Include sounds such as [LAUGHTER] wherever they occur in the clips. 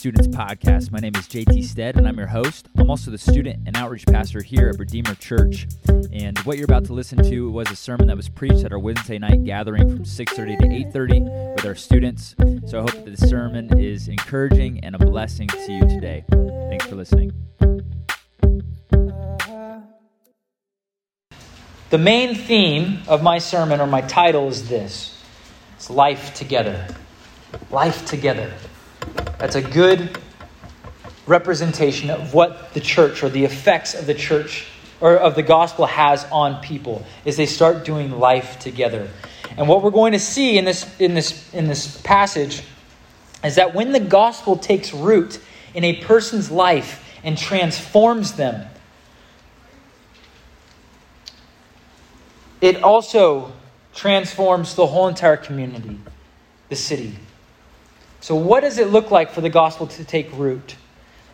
Students Podcast. My name is JT Stead, and I'm your host. I'm also the student and outreach pastor here at Redeemer Church. And what you're about to listen to was a sermon that was preached at our Wednesday night gathering from 6:30 to 8:30 with our students. So I hope that the sermon is encouraging and a blessing to you today. Thanks for listening. The main theme of my sermon or my title is this it's life together. Life together. That's a good representation of what the church or the effects of the church or of the gospel has on people is they start doing life together. And what we're going to see in this in this in this passage is that when the gospel takes root in a person's life and transforms them, it also transforms the whole entire community, the city. So, what does it look like for the gospel to take root?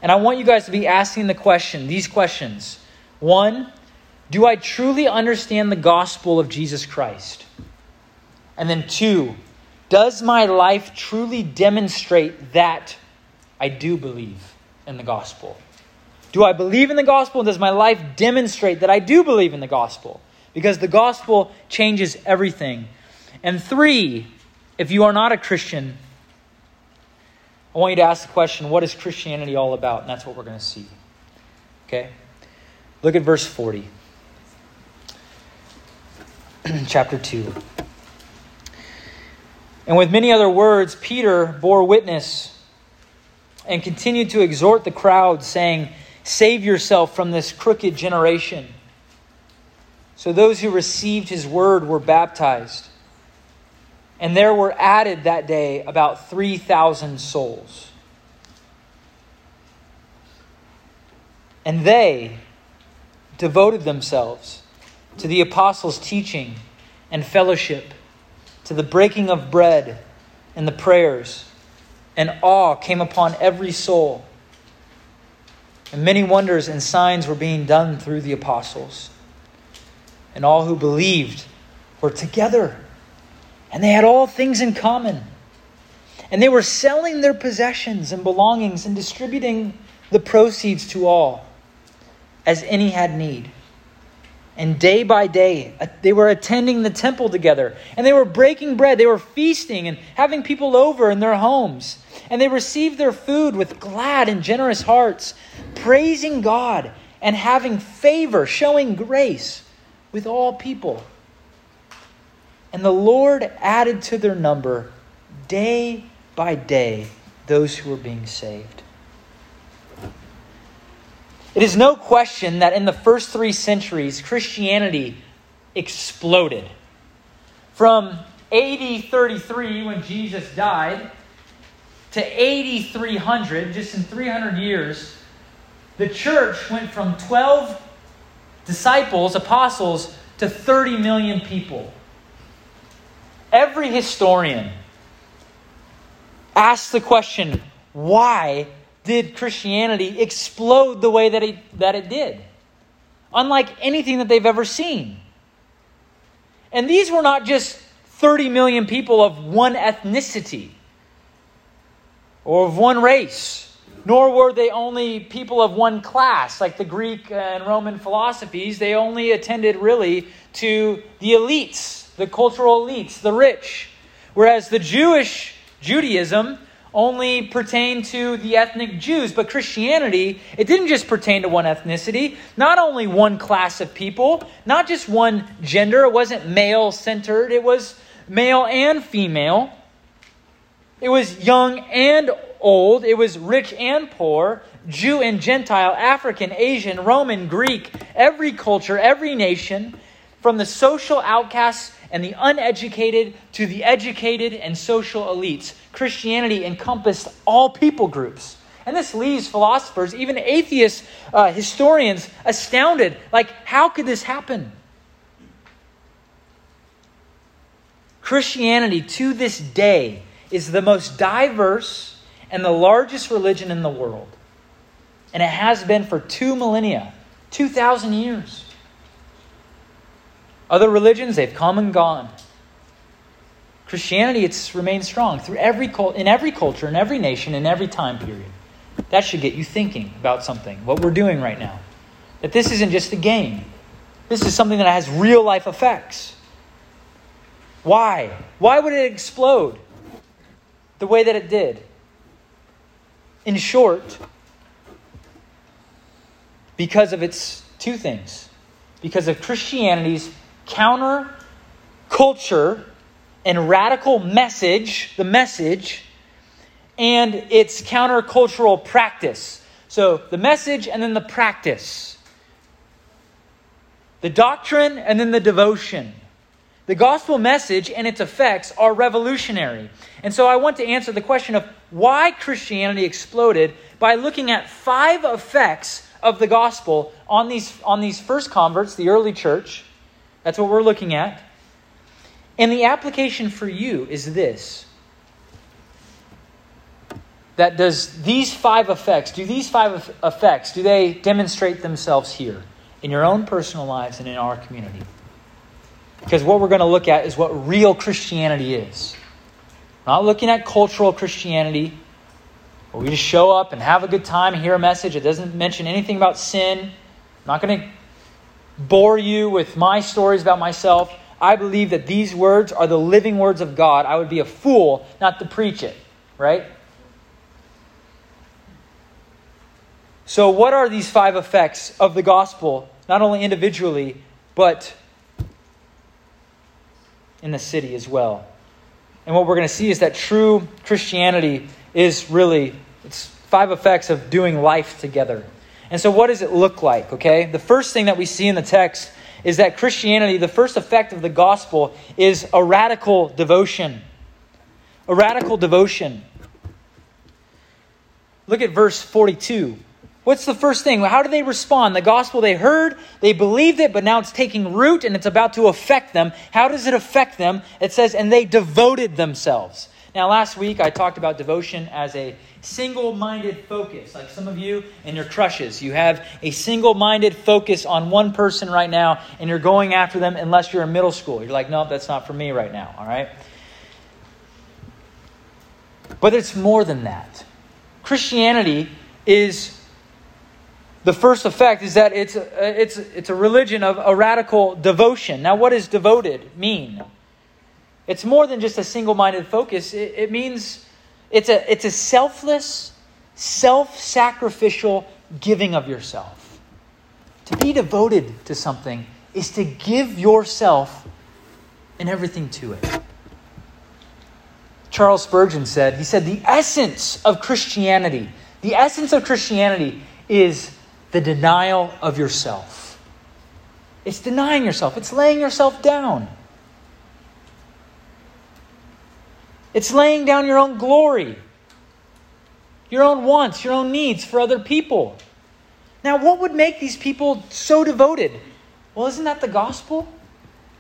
And I want you guys to be asking the question, these questions. One, do I truly understand the gospel of Jesus Christ? And then two, does my life truly demonstrate that I do believe in the gospel? Do I believe in the gospel? And does my life demonstrate that I do believe in the gospel? Because the gospel changes everything. And three, if you are not a Christian, I want you to ask the question what is Christianity all about? And that's what we're going to see. Okay? Look at verse 40. [CLEARS THROAT] Chapter 2. And with many other words, Peter bore witness and continued to exhort the crowd, saying, Save yourself from this crooked generation. So those who received his word were baptized. And there were added that day about 3,000 souls. And they devoted themselves to the apostles' teaching and fellowship, to the breaking of bread and the prayers. And awe came upon every soul. And many wonders and signs were being done through the apostles. And all who believed were together and they had all things in common. And they were selling their possessions and belongings and distributing the proceeds to all as any had need. And day by day, uh, they were attending the temple together. And they were breaking bread. They were feasting and having people over in their homes. And they received their food with glad and generous hearts, praising God and having favor, showing grace with all people. And the Lord added to their number day by day those who were being saved. It is no question that in the first three centuries, Christianity exploded. From AD 33, when Jesus died, to AD 300, just in 300 years, the church went from 12 disciples, apostles, to 30 million people. Every historian asks the question why did Christianity explode the way that it, that it did? Unlike anything that they've ever seen. And these were not just 30 million people of one ethnicity or of one race, nor were they only people of one class, like the Greek and Roman philosophies. They only attended really to the elites the cultural elites, the rich. Whereas the Jewish Judaism only pertained to the ethnic Jews, but Christianity, it didn't just pertain to one ethnicity, not only one class of people, not just one gender. It wasn't male centered, it was male and female. It was young and old, it was rich and poor, Jew and Gentile, African, Asian, Roman, Greek, every culture, every nation, from the social outcasts and the uneducated to the educated and social elites. Christianity encompassed all people groups. And this leaves philosophers, even atheist uh, historians, astounded. Like, how could this happen? Christianity, to this day, is the most diverse and the largest religion in the world. And it has been for two millennia, 2,000 years. Other religions, they've come and gone. Christianity, it's remained strong through every in every culture, in every nation, in every time period. That should get you thinking about something, what we're doing right now. That this isn't just a game, this is something that has real life effects. Why? Why would it explode the way that it did? In short, because of its two things. Because of Christianity's counter culture and radical message, the message, and its countercultural practice. So the message and then the practice. The doctrine and then the devotion. The gospel message and its effects are revolutionary. And so I want to answer the question of why Christianity exploded by looking at five effects of the gospel on these, on these first converts, the early church. That's what we're looking at. And the application for you is this that does these five effects, do these five effects, do they demonstrate themselves here in your own personal lives and in our community? Because what we're going to look at is what real Christianity is. We're not looking at cultural Christianity, where we just show up and have a good time and hear a message. It doesn't mention anything about sin. I'm not going to bore you with my stories about myself. I believe that these words are the living words of God. I would be a fool not to preach it, right? So, what are these five effects of the gospel, not only individually, but in the city as well? And what we're going to see is that true Christianity is really it's five effects of doing life together. And so, what does it look like? Okay, the first thing that we see in the text is that Christianity, the first effect of the gospel, is a radical devotion. A radical devotion. Look at verse 42. What's the first thing? How do they respond? The gospel they heard, they believed it, but now it's taking root and it's about to affect them. How does it affect them? It says, and they devoted themselves. Now, last week I talked about devotion as a single minded focus. Like some of you and your crushes, you have a single minded focus on one person right now and you're going after them unless you're in middle school. You're like, nope, that's not for me right now, all right? But it's more than that. Christianity is the first effect is that it's a, it's, it's a religion of a radical devotion. Now, what does devoted mean? It's more than just a single minded focus, it, it means it's a, it's a selfless, self sacrificial giving of yourself. To be devoted to something is to give yourself and everything to it. Charles Spurgeon said, he said, the essence of Christianity, the essence of Christianity is the denial of yourself. It's denying yourself, it's laying yourself down. It's laying down your own glory, your own wants, your own needs for other people. Now, what would make these people so devoted? Well, isn't that the gospel?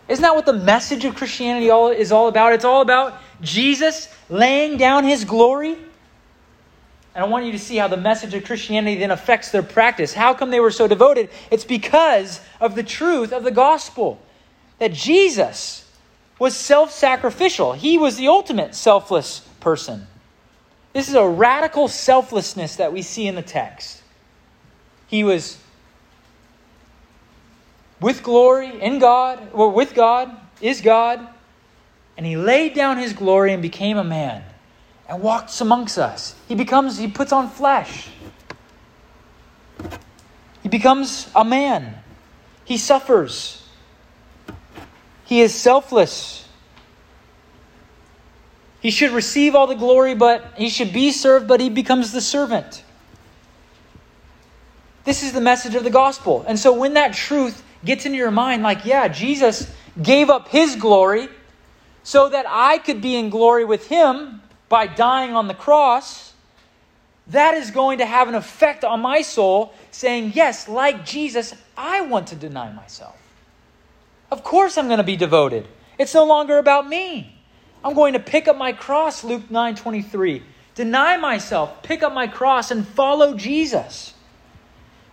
Isn't that what the message of Christianity all, is all about? It's all about Jesus laying down his glory and I want you to see how the message of Christianity then affects their practice. How come they were so devoted? It's because of the truth of the gospel that Jesus was self sacrificial, he was the ultimate selfless person. This is a radical selflessness that we see in the text. He was with glory in God, or with God, is God, and he laid down his glory and became a man and walks amongst us. He becomes, he puts on flesh. He becomes a man. He suffers. He is selfless. He should receive all the glory, but he should be served, but he becomes the servant. This is the message of the gospel. And so when that truth gets into your mind, like, yeah, Jesus gave up his glory so that I could be in glory with him, by dying on the cross, that is going to have an effect on my soul, saying, Yes, like Jesus, I want to deny myself. Of course, I'm going to be devoted. It's no longer about me. I'm going to pick up my cross, Luke 9 23. Deny myself, pick up my cross, and follow Jesus.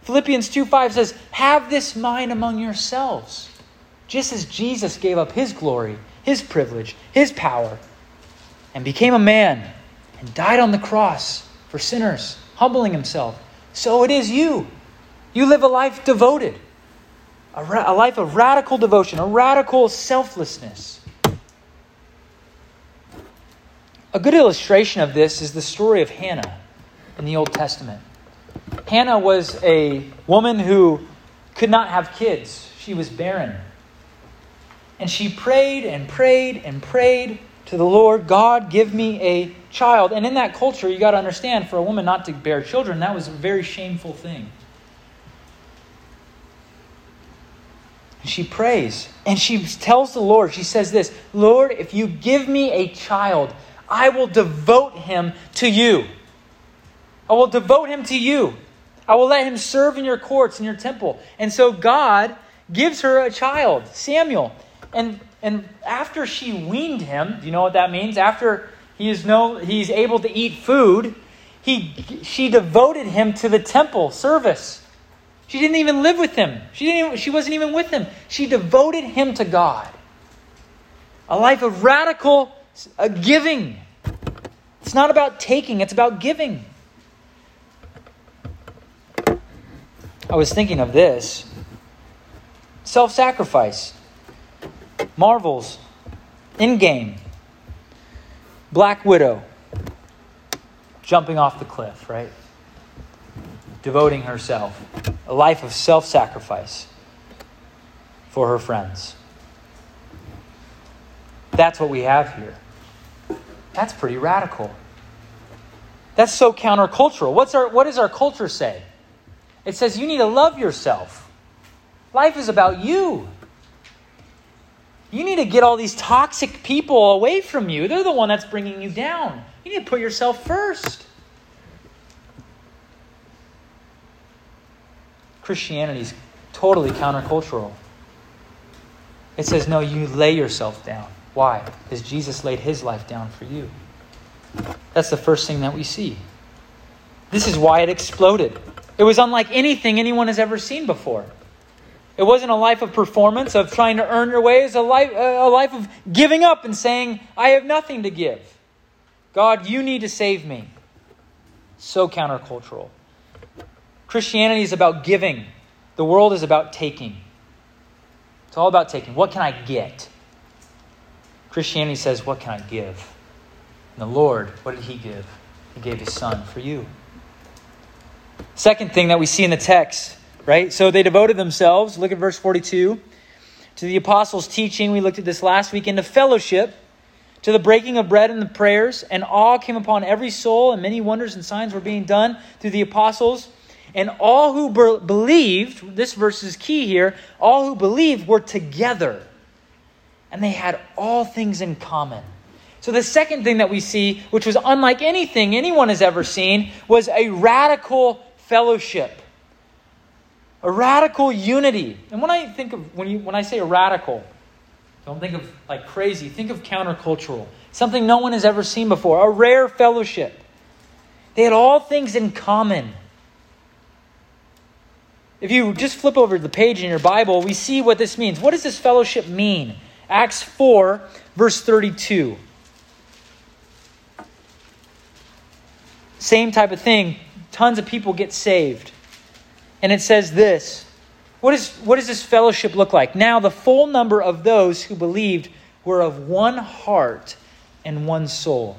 Philippians 2 5 says, Have this mind among yourselves, just as Jesus gave up his glory, his privilege, his power and became a man and died on the cross for sinners. humbling himself. So it is you. You live a life devoted, a, ra- a life of radical devotion, a radical selflessness. A good illustration of this is the story of Hannah in the Old Testament. Hannah was a woman who could not have kids, she was barren. And she prayed and prayed and prayed to the Lord, God, give me a child. And in that culture, you got to understand, for a woman not to bear children, that was a very shameful thing. She prays and she tells the Lord, she says this Lord, if you give me a child, I will devote him to you. I will devote him to you. I will let him serve in your courts, in your temple. And so God gives her a child, Samuel. And, and after she weaned him, do you know what that means? After he is no, he's able to eat food, he, she devoted him to the temple service. She didn't even live with him. She, didn't even, she wasn't even with him. She devoted him to God. A life of radical uh, giving. It's not about taking, it's about giving. I was thinking of this self sacrifice, Marvels, Endgame, Black Widow, jumping off the cliff, right? Devoting herself, a life of self sacrifice for her friends. That's what we have here. That's pretty radical. That's so countercultural. What's our, what does our culture say? It says you need to love yourself. Life is about you. You need to get all these toxic people away from you. They're the one that's bringing you down. You need to put yourself first. Christianity is totally countercultural. It says, no, you lay yourself down. Why? Because Jesus laid his life down for you. That's the first thing that we see. This is why it exploded. It was unlike anything anyone has ever seen before. It wasn't a life of performance, of trying to earn your way. It was a life, a life of giving up and saying, I have nothing to give. God, you need to save me. So countercultural. Christianity is about giving, the world is about taking. It's all about taking. What can I get? Christianity says, What can I give? And the Lord, what did He give? He gave His Son for you. Second thing that we see in the text, right? So they devoted themselves, look at verse 42, to the apostles' teaching. We looked at this last week, into fellowship, to the breaking of bread and the prayers, and awe came upon every soul, and many wonders and signs were being done through the apostles. And all who be- believed, this verse is key here, all who believed were together. And they had all things in common. So, the second thing that we see, which was unlike anything anyone has ever seen, was a radical fellowship, a radical unity. And when I think of, when, you, when I say radical, don't think of like crazy, think of countercultural, something no one has ever seen before, a rare fellowship. They had all things in common. If you just flip over the page in your Bible, we see what this means. What does this fellowship mean? Acts 4, verse 32. Same type of thing tons of people get saved. And it says this what, is, what does this fellowship look like? Now, the full number of those who believed were of one heart and one soul.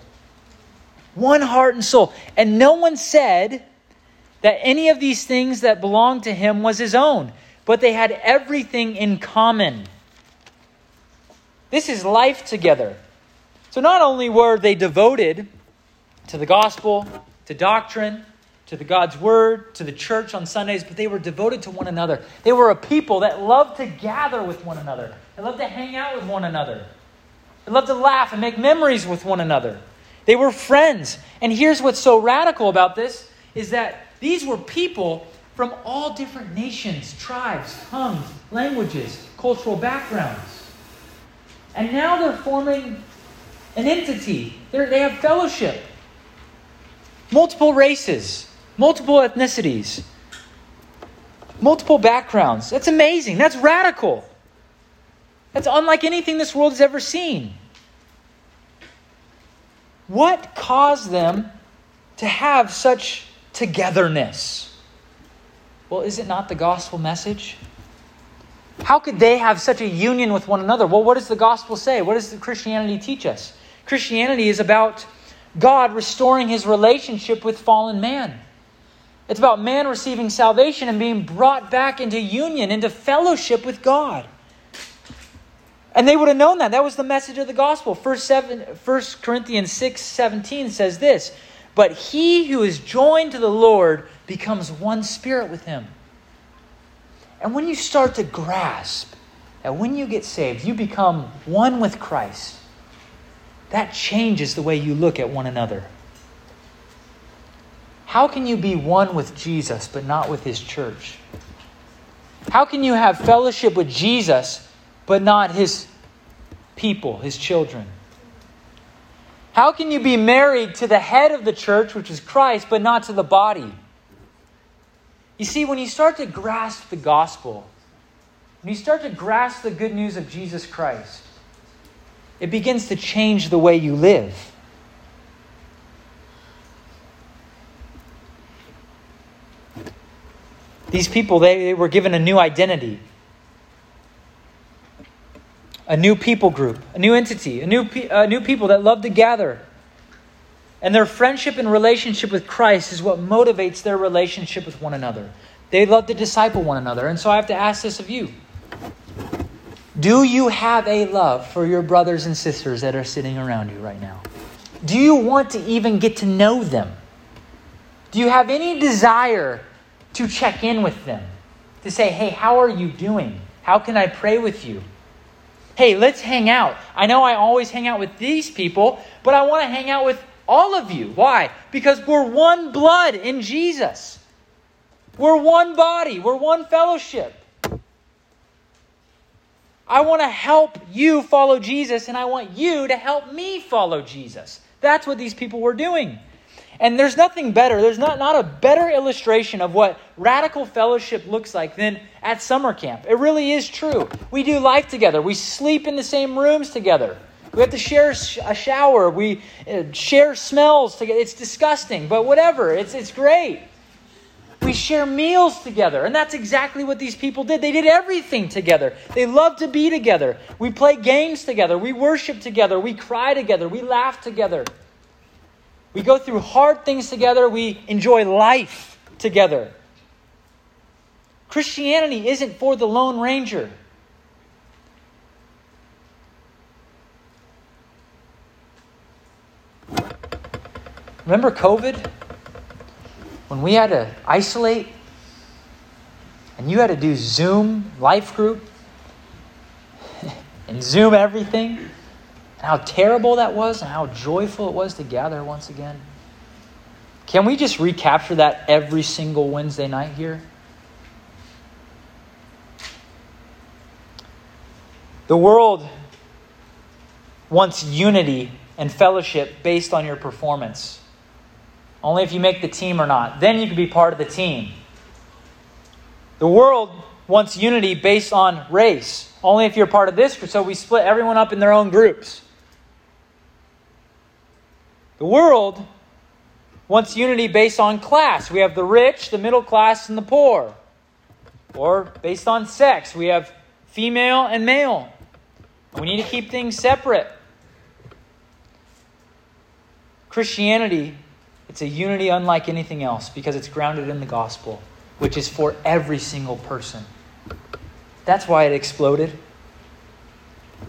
One heart and soul. And no one said that any of these things that belonged to him was his own, but they had everything in common. This is life together. So not only were they devoted to the gospel, to doctrine, to the God's word, to the church on Sundays, but they were devoted to one another. They were a people that loved to gather with one another. They loved to hang out with one another. They loved to laugh and make memories with one another. They were friends. And here's what's so radical about this is that these were people from all different nations, tribes, tongues, languages, cultural backgrounds. And now they're forming an entity. They're, they have fellowship. Multiple races, multiple ethnicities, multiple backgrounds. That's amazing. That's radical. That's unlike anything this world has ever seen. What caused them to have such togetherness. Well, is it not the gospel message? How could they have such a union with one another? Well, what does the gospel say? What does Christianity teach us? Christianity is about God restoring his relationship with fallen man. It's about man receiving salvation and being brought back into union, into fellowship with God. And they would have known that. That was the message of the gospel. 1 Corinthians 6 17 says this But he who is joined to the Lord becomes one spirit with him. And when you start to grasp that when you get saved, you become one with Christ, that changes the way you look at one another. How can you be one with Jesus but not with his church? How can you have fellowship with Jesus but not his people, his children? How can you be married to the head of the church, which is Christ, but not to the body? You see, when you start to grasp the gospel, when you start to grasp the good news of Jesus Christ, it begins to change the way you live. These people, they, they were given a new identity, a new people group, a new entity, a new, a new people that love to gather. And their friendship and relationship with Christ is what motivates their relationship with one another. They love to disciple one another. And so I have to ask this of you Do you have a love for your brothers and sisters that are sitting around you right now? Do you want to even get to know them? Do you have any desire to check in with them, to say, hey, how are you doing? How can I pray with you? Hey, let's hang out. I know I always hang out with these people, but I want to hang out with all of you. Why? Because we're one blood in Jesus. We're one body, we're one fellowship. I want to help you follow Jesus, and I want you to help me follow Jesus. That's what these people were doing. And there's nothing better, there's not, not a better illustration of what radical fellowship looks like than at summer camp. It really is true. We do life together, we sleep in the same rooms together. We have to share a shower. We uh, share smells together. It's disgusting, but whatever. It's, it's great. We share meals together. And that's exactly what these people did. They did everything together. They loved to be together. We play games together. We worship together. We cry together. We laugh together. We go through hard things together. We enjoy life together. Christianity isn't for the Lone Ranger. Remember COVID? When we had to isolate and you had to do Zoom life group [LAUGHS] and Zoom everything? How terrible that was and how joyful it was to gather once again? Can we just recapture that every single Wednesday night here? The world wants unity and fellowship based on your performance. Only if you make the team or not. Then you can be part of the team. The world wants unity based on race. Only if you're part of this. So we split everyone up in their own groups. The world wants unity based on class. We have the rich, the middle class, and the poor. Or based on sex. We have female and male. We need to keep things separate. Christianity, it's a unity unlike anything else because it's grounded in the gospel, which is for every single person. That's why it exploded.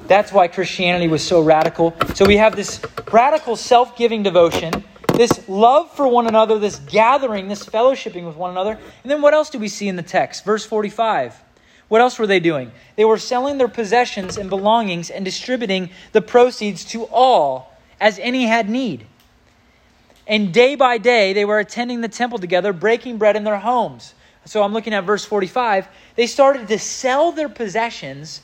That's why Christianity was so radical. So we have this radical self giving devotion, this love for one another, this gathering, this fellowshipping with one another. And then what else do we see in the text? Verse 45. What else were they doing? They were selling their possessions and belongings and distributing the proceeds to all as any had need. And day by day, they were attending the temple together, breaking bread in their homes. So I'm looking at verse 45. They started to sell their possessions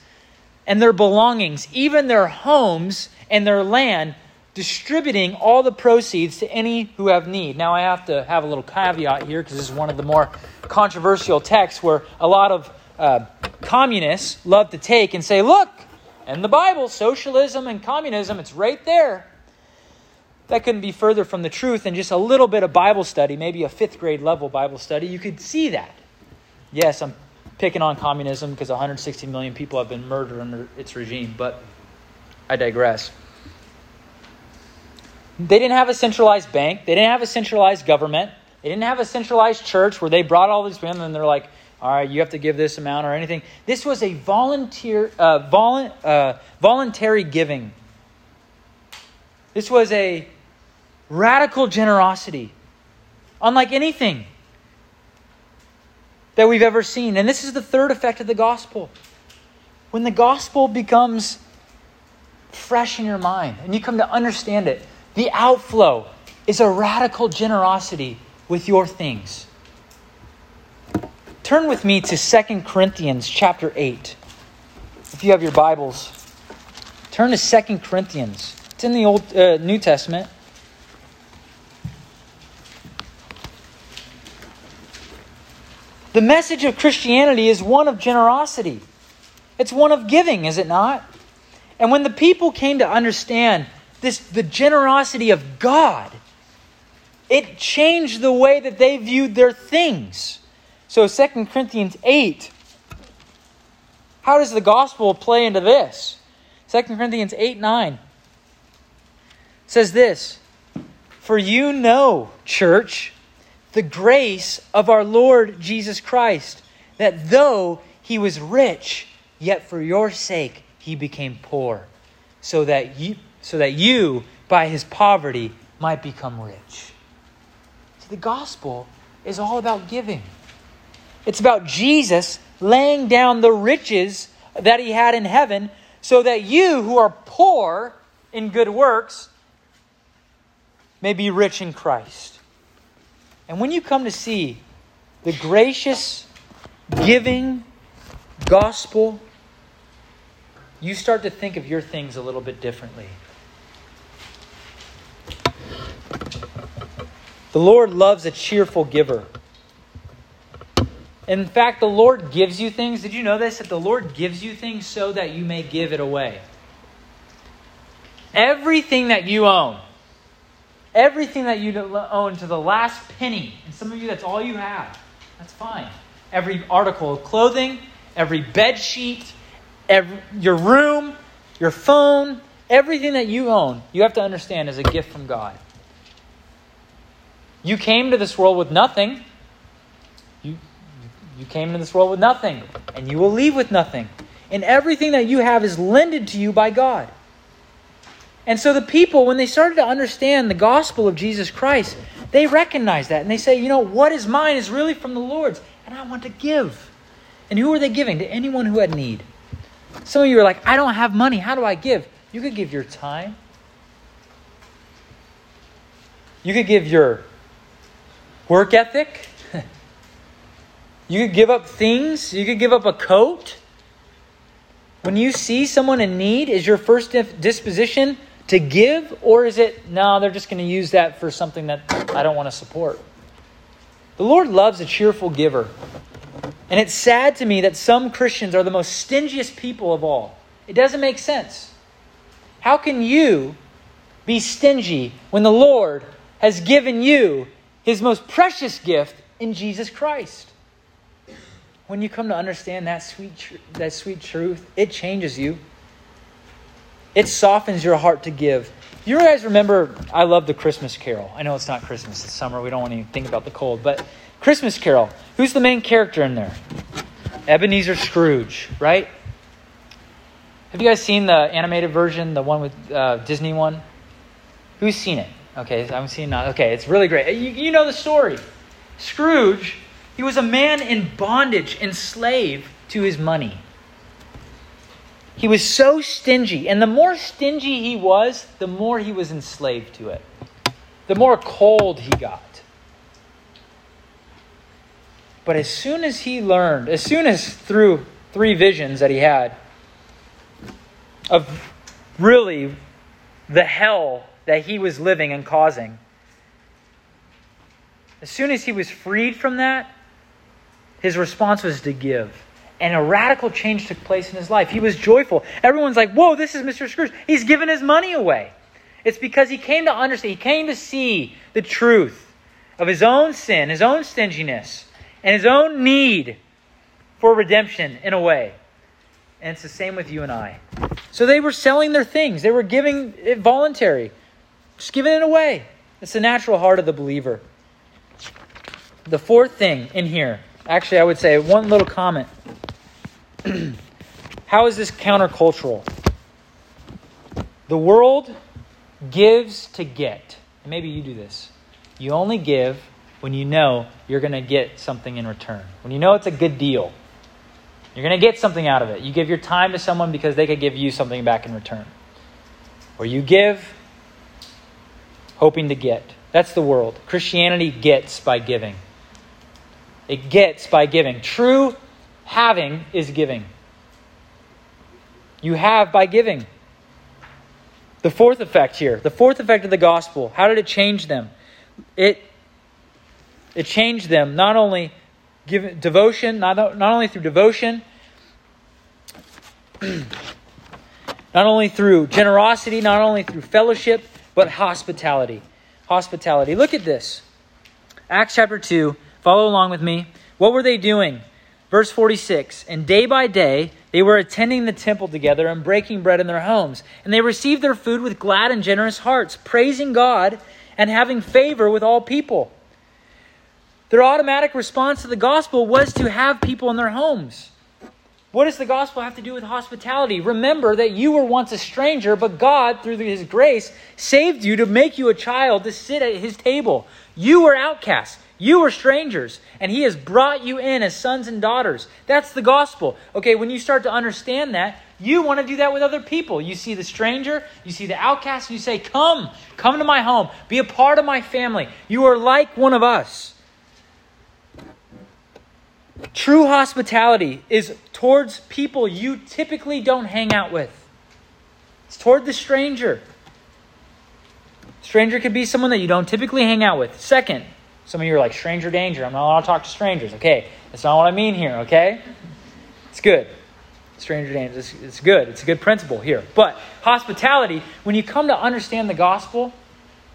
and their belongings, even their homes and their land, distributing all the proceeds to any who have need. Now, I have to have a little caveat here because this is one of the more controversial texts where a lot of uh, communists love to take and say, look, in the Bible, socialism and communism, it's right there. that couldn't be further from the truth and just a little bit of Bible study, maybe a fifth grade level Bible study, you could see that. Yes, I'm picking on communism because 160 million people have been murdered under its regime, but I digress. They didn't have a centralized bank, they didn't have a centralized government, they didn't have a centralized church where they brought all these people and they're like, all right, you have to give this amount or anything. This was a volunteer, uh, volu- uh, voluntary giving. This was a radical generosity, unlike anything that we've ever seen. And this is the third effect of the gospel. When the gospel becomes fresh in your mind and you come to understand it, the outflow is a radical generosity with your things. Turn with me to 2 Corinthians chapter 8. If you have your Bibles, turn to 2 Corinthians. It's in the Old uh, New Testament. The message of Christianity is one of generosity. It's one of giving, is it not? And when the people came to understand this the generosity of God, it changed the way that they viewed their things. So 2 Corinthians 8 how does the gospel play into this? 2 Corinthians 8 9 says this For you know, church, the grace of our Lord Jesus Christ, that though he was rich, yet for your sake he became poor, so that you, so that you by his poverty might become rich. See, the gospel is all about giving. It's about Jesus laying down the riches that he had in heaven so that you who are poor in good works may be rich in Christ. And when you come to see the gracious, giving gospel, you start to think of your things a little bit differently. The Lord loves a cheerful giver. In fact, the Lord gives you things. Did you know this? That the Lord gives you things so that you may give it away. Everything that you own Everything that you own to the last penny, and some of you that's all you have, that's fine. Every article of clothing, every bed sheet, every, your room, your phone, everything that you own, you have to understand is a gift from God. You came to this world with nothing. You, you came to this world with nothing, and you will leave with nothing. And everything that you have is lended to you by God. And so the people, when they started to understand the gospel of Jesus Christ, they recognized that and they say, you know, what is mine is really from the Lord's, and I want to give. And who are they giving? To anyone who had need. Some of you are like, I don't have money. How do I give? You could give your time. You could give your work ethic. [LAUGHS] you could give up things. You could give up a coat. When you see someone in need, is your first disposition to give, or is it, no, they're just going to use that for something that I don't want to support? The Lord loves a cheerful giver. And it's sad to me that some Christians are the most stingiest people of all. It doesn't make sense. How can you be stingy when the Lord has given you his most precious gift in Jesus Christ? When you come to understand that sweet, that sweet truth, it changes you. It softens your heart to give. You guys remember, I love the Christmas Carol. I know it's not Christmas, it's summer. We don't want to think about the cold. But Christmas Carol, who's the main character in there? Ebenezer Scrooge, right? Have you guys seen the animated version, the one with uh, Disney one? Who's seen it? Okay, I'm seeing not. Okay, it's really great. You, you know the story. Scrooge, he was a man in bondage, enslaved to his money. He was so stingy. And the more stingy he was, the more he was enslaved to it, the more cold he got. But as soon as he learned, as soon as through three visions that he had of really the hell that he was living and causing, as soon as he was freed from that, his response was to give and a radical change took place in his life. He was joyful. Everyone's like, whoa, this is Mr. Scrooge. He's given his money away. It's because he came to understand, he came to see the truth of his own sin, his own stinginess, and his own need for redemption in a way. And it's the same with you and I. So they were selling their things, they were giving it voluntary, just giving it away. It's the natural heart of the believer. The fourth thing in here, actually, I would say one little comment. [CLEARS THROAT] How is this countercultural? The world gives to get. maybe you do this. You only give when you know you're going to get something in return. When you know it's a good deal. You're going to get something out of it. You give your time to someone because they could give you something back in return. Or you give hoping to get. That's the world. Christianity gets by giving. It gets by giving. True having is giving. You have by giving. The fourth effect here, the fourth effect of the gospel, how did it change them? It it changed them not only give devotion, not, not only through devotion, [CLEARS THROAT] not only through generosity, not only through fellowship, but hospitality. Hospitality. Look at this. Acts chapter 2. Follow along with me. What were they doing? Verse 46 And day by day they were attending the temple together and breaking bread in their homes. And they received their food with glad and generous hearts, praising God and having favor with all people. Their automatic response to the gospel was to have people in their homes. What does the gospel have to do with hospitality? Remember that you were once a stranger, but God, through his grace, saved you to make you a child to sit at his table. You were outcasts. You were strangers, and he has brought you in as sons and daughters. That's the gospel. Okay, when you start to understand that, you want to do that with other people. You see the stranger, you see the outcast, and you say, Come, come to my home, be a part of my family. You are like one of us. True hospitality is towards people you typically don't hang out with. It's toward the stranger. Stranger could be someone that you don't typically hang out with. Second, some of you are like, stranger danger. I'm not allowed to talk to strangers. Okay, that's not what I mean here, okay? It's good. Stranger danger. It's, it's good. It's a good principle here. But hospitality, when you come to understand the gospel,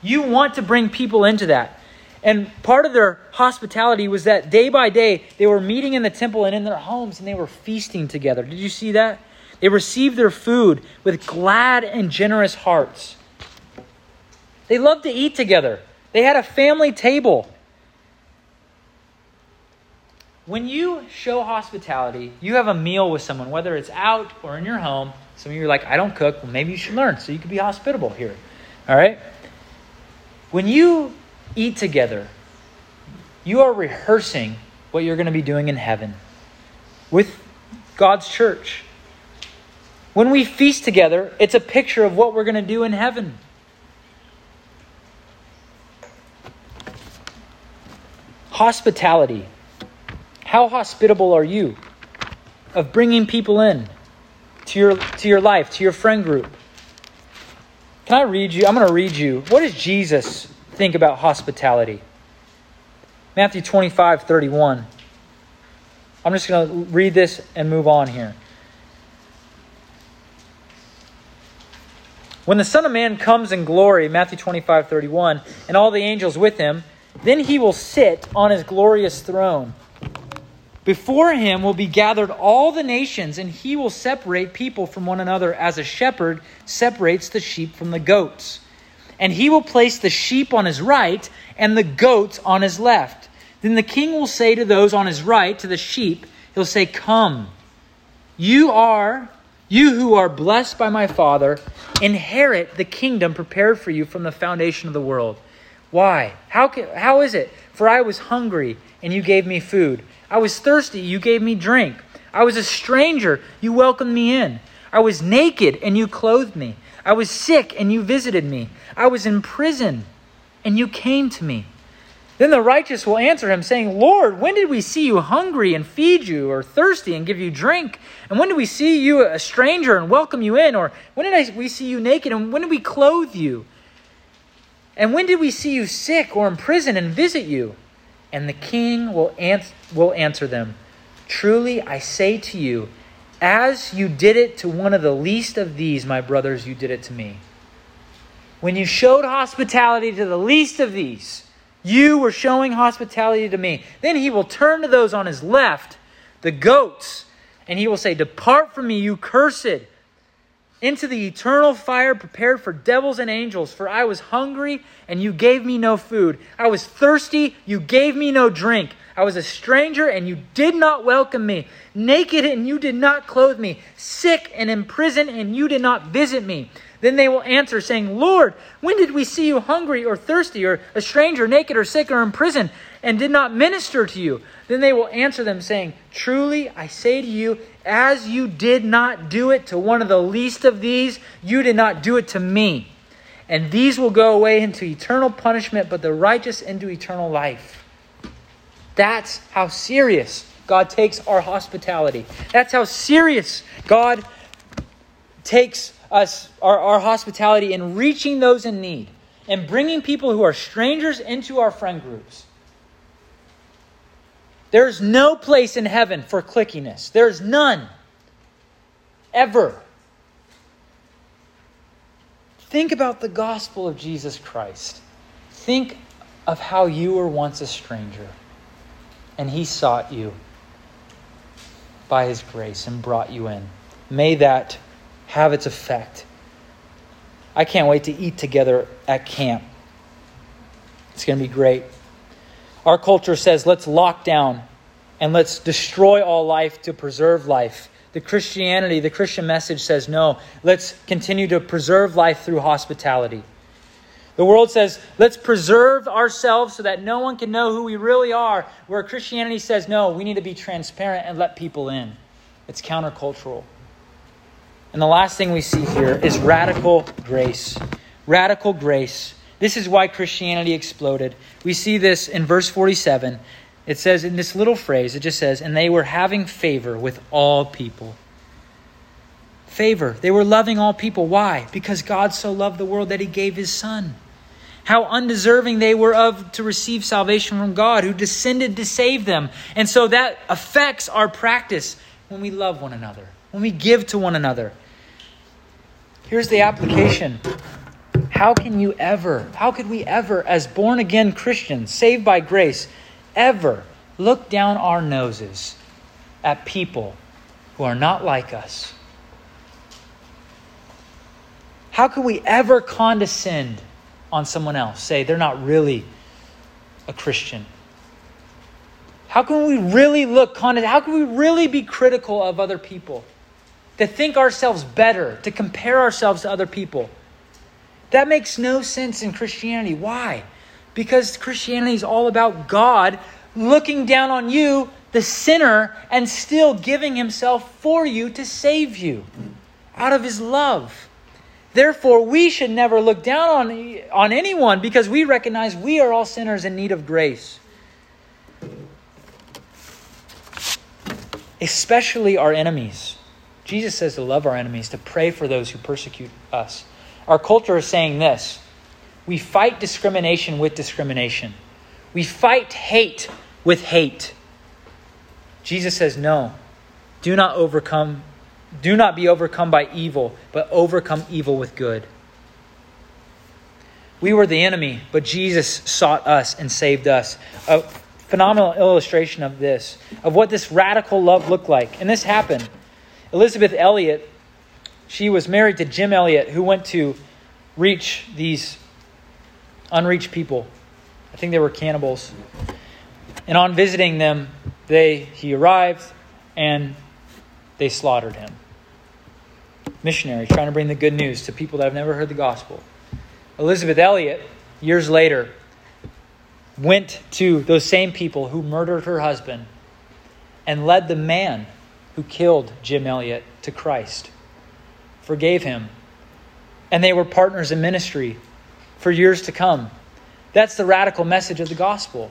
you want to bring people into that. And part of their hospitality was that day by day they were meeting in the temple and in their homes and they were feasting together. Did you see that? They received their food with glad and generous hearts. They loved to eat together. They had a family table. When you show hospitality, you have a meal with someone, whether it's out or in your home. Some of you are like, I don't cook. Well, maybe you should learn so you can be hospitable here. All right? When you eat together, you are rehearsing what you're going to be doing in heaven with God's church. When we feast together, it's a picture of what we're going to do in heaven. Hospitality. How hospitable are you of bringing people in to your, to your life, to your friend group? Can I read you? I'm going to read you. What does Jesus think about hospitality. Matthew 25, 31. I'm just going to read this and move on here. When the Son of Man comes in glory, Matthew 25, 31, and all the angels with him, then he will sit on his glorious throne. Before him will be gathered all the nations, and he will separate people from one another as a shepherd separates the sheep from the goats and he will place the sheep on his right and the goats on his left. Then the king will say to those on his right, to the sheep, he'll say, Come, you are, you who are blessed by my Father, inherit the kingdom prepared for you from the foundation of the world. Why? How, can, how is it? For I was hungry, and you gave me food. I was thirsty, you gave me drink. I was a stranger, you welcomed me in. I was naked, and you clothed me. I was sick, and you visited me. I was in prison, and you came to me. Then the righteous will answer him, saying, Lord, when did we see you hungry and feed you, or thirsty and give you drink? And when did we see you a stranger and welcome you in? Or when did we see you naked and when did we clothe you? And when did we see you sick or in prison and visit you? And the king will, ans- will answer them, Truly I say to you, as you did it to one of the least of these, my brothers, you did it to me. When you showed hospitality to the least of these, you were showing hospitality to me. Then he will turn to those on his left, the goats, and he will say, Depart from me, you cursed, into the eternal fire prepared for devils and angels. For I was hungry, and you gave me no food. I was thirsty, you gave me no drink. I was a stranger, and you did not welcome me. Naked, and you did not clothe me. Sick and in prison, and you did not visit me. Then they will answer, saying, Lord, when did we see you hungry or thirsty, or a stranger, naked or sick, or in prison, and did not minister to you? Then they will answer them, saying, Truly I say to you, as you did not do it to one of the least of these, you did not do it to me. And these will go away into eternal punishment, but the righteous into eternal life. That's how serious God takes our hospitality. That's how serious God takes us, our, our hospitality in reaching those in need and bringing people who are strangers into our friend groups. There's no place in heaven for clickiness. There's none. Ever. Think about the gospel of Jesus Christ. Think of how you were once a stranger and he sought you by his grace and brought you in. May that have its effect. I can't wait to eat together at camp. It's going to be great. Our culture says let's lock down and let's destroy all life to preserve life. The Christianity, the Christian message says no, let's continue to preserve life through hospitality. The world says, let's preserve ourselves so that no one can know who we really are, where Christianity says, no, we need to be transparent and let people in. It's countercultural. And the last thing we see here is radical grace. Radical grace. This is why Christianity exploded. We see this in verse 47. It says in this little phrase, it just says, and they were having favor with all people. Favor. They were loving all people. Why? Because God so loved the world that he gave his son how undeserving they were of to receive salvation from God, who descended to save them. And so that affects our practice when we love one another, when we give to one another. Here's the application. How can you ever, how could we ever, as born again Christians, saved by grace, ever look down our noses at people who are not like us? How could we ever condescend on someone else, say they're not really a Christian? How can we really look condescend? how can we really be critical of other people? To think ourselves better, to compare ourselves to other people. That makes no sense in Christianity. Why? Because Christianity is all about God looking down on you, the sinner, and still giving himself for you to save you out of his love. Therefore, we should never look down on, on anyone because we recognize we are all sinners in need of grace. Especially our enemies. Jesus says to love our enemies, to pray for those who persecute us. Our culture is saying this we fight discrimination with discrimination, we fight hate with hate. Jesus says, no, do not overcome do not be overcome by evil, but overcome evil with good. We were the enemy, but Jesus sought us and saved us. A phenomenal illustration of this, of what this radical love looked like. And this happened. Elisabeth Elliot, she was married to Jim Elliot, who went to reach these unreached people. I think they were cannibals. And on visiting them, they he arrived and they slaughtered him missionary trying to bring the good news to people that have never heard the gospel. Elisabeth Elliot, years later, went to those same people who murdered her husband and led the man who killed Jim Elliot to Christ, forgave him, and they were partners in ministry for years to come. That's the radical message of the gospel.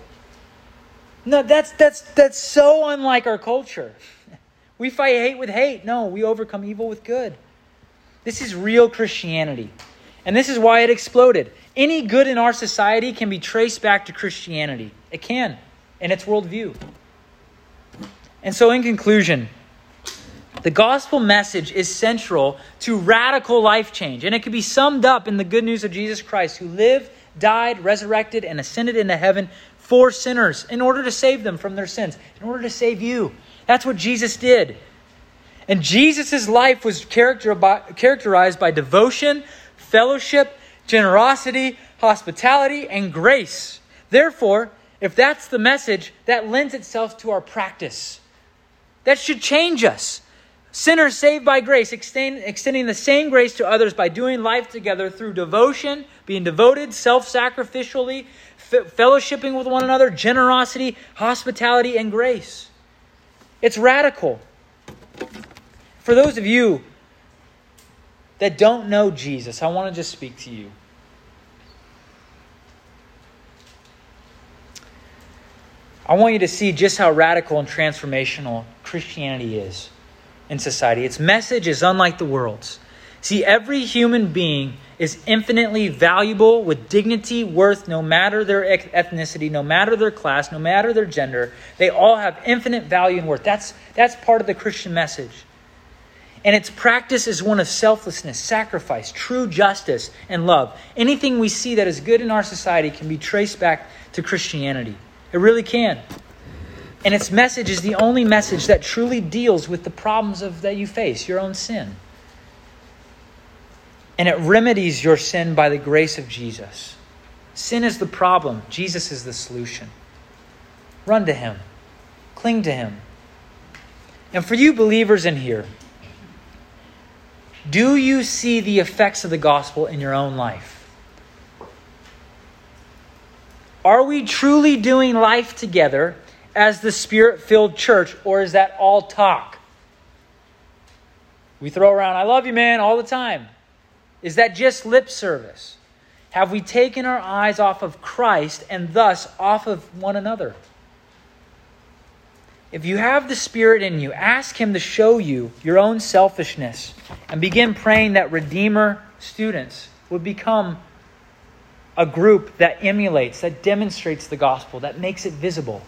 No, that's that's that's so unlike our culture. [LAUGHS] We fight hate with hate. No, we overcome evil with good. This is real Christianity. And this is why it exploded. Any good in our society can be traced back to Christianity. It can, in its worldview. And so, in conclusion, The gospel message is central to radical life change, and it can be summed up in the good news of Jesus Christ, who lived, died, resurrected, and ascended into heaven for sinners in order to save them from their sins, in order to save you. That's what Jesus did. And Jesus' life was characterized by devotion, fellowship, generosity, hospitality, and grace. Therefore, if that's the message, that lends itself to our practice. That should change us. Sinners saved by grace, extend, extending the same grace to others by doing life together through devotion, being devoted self sacrificially, f- fellowshipping with one another, generosity, hospitality, and grace. It's radical. For those of you that don't know Jesus, I want to just speak to you. I want you to see just how radical and transformational Christianity is in society. Its message is unlike the world's. See, every human being is infinitely valuable with dignity, worth, no matter their ethnicity, no matter their class, no matter their gender. They all have infinite value and worth. That's, that's part of the Christian message. And its practice is one of selflessness, sacrifice, true justice, and love. Anything we see that is good in our society can be traced back to Christianity. It really can. And its message is the only message that truly deals with the problems of, that you face, your own sin. And it remedies your sin by the grace of Jesus. Sin is the problem, Jesus is the solution. Run to Him, cling to Him. And for you believers in here, do you see the effects of the gospel in your own life? Are we truly doing life together as the spirit filled church, or is that all talk? We throw around, I love you, man, all the time. Is that just lip service? Have we taken our eyes off of Christ and thus off of one another? If you have the Spirit in you, ask Him to show you your own selfishness and begin praying that Redeemer students would become a group that emulates, that demonstrates the gospel, that makes it visible.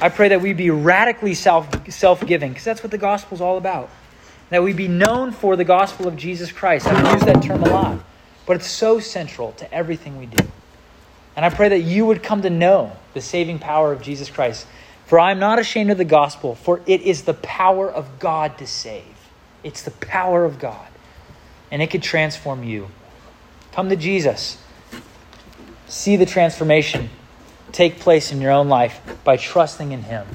I pray that we be radically self self giving, because that's what the gospel is all about. That we be known for the gospel of Jesus Christ. I've used that term a lot, but it's so central to everything we do. And I pray that you would come to know the saving power of Jesus Christ. For I am not ashamed of the gospel, for it is the power of God to save. It's the power of God. And it could transform you. Come to Jesus. See the transformation take place in your own life by trusting in Him.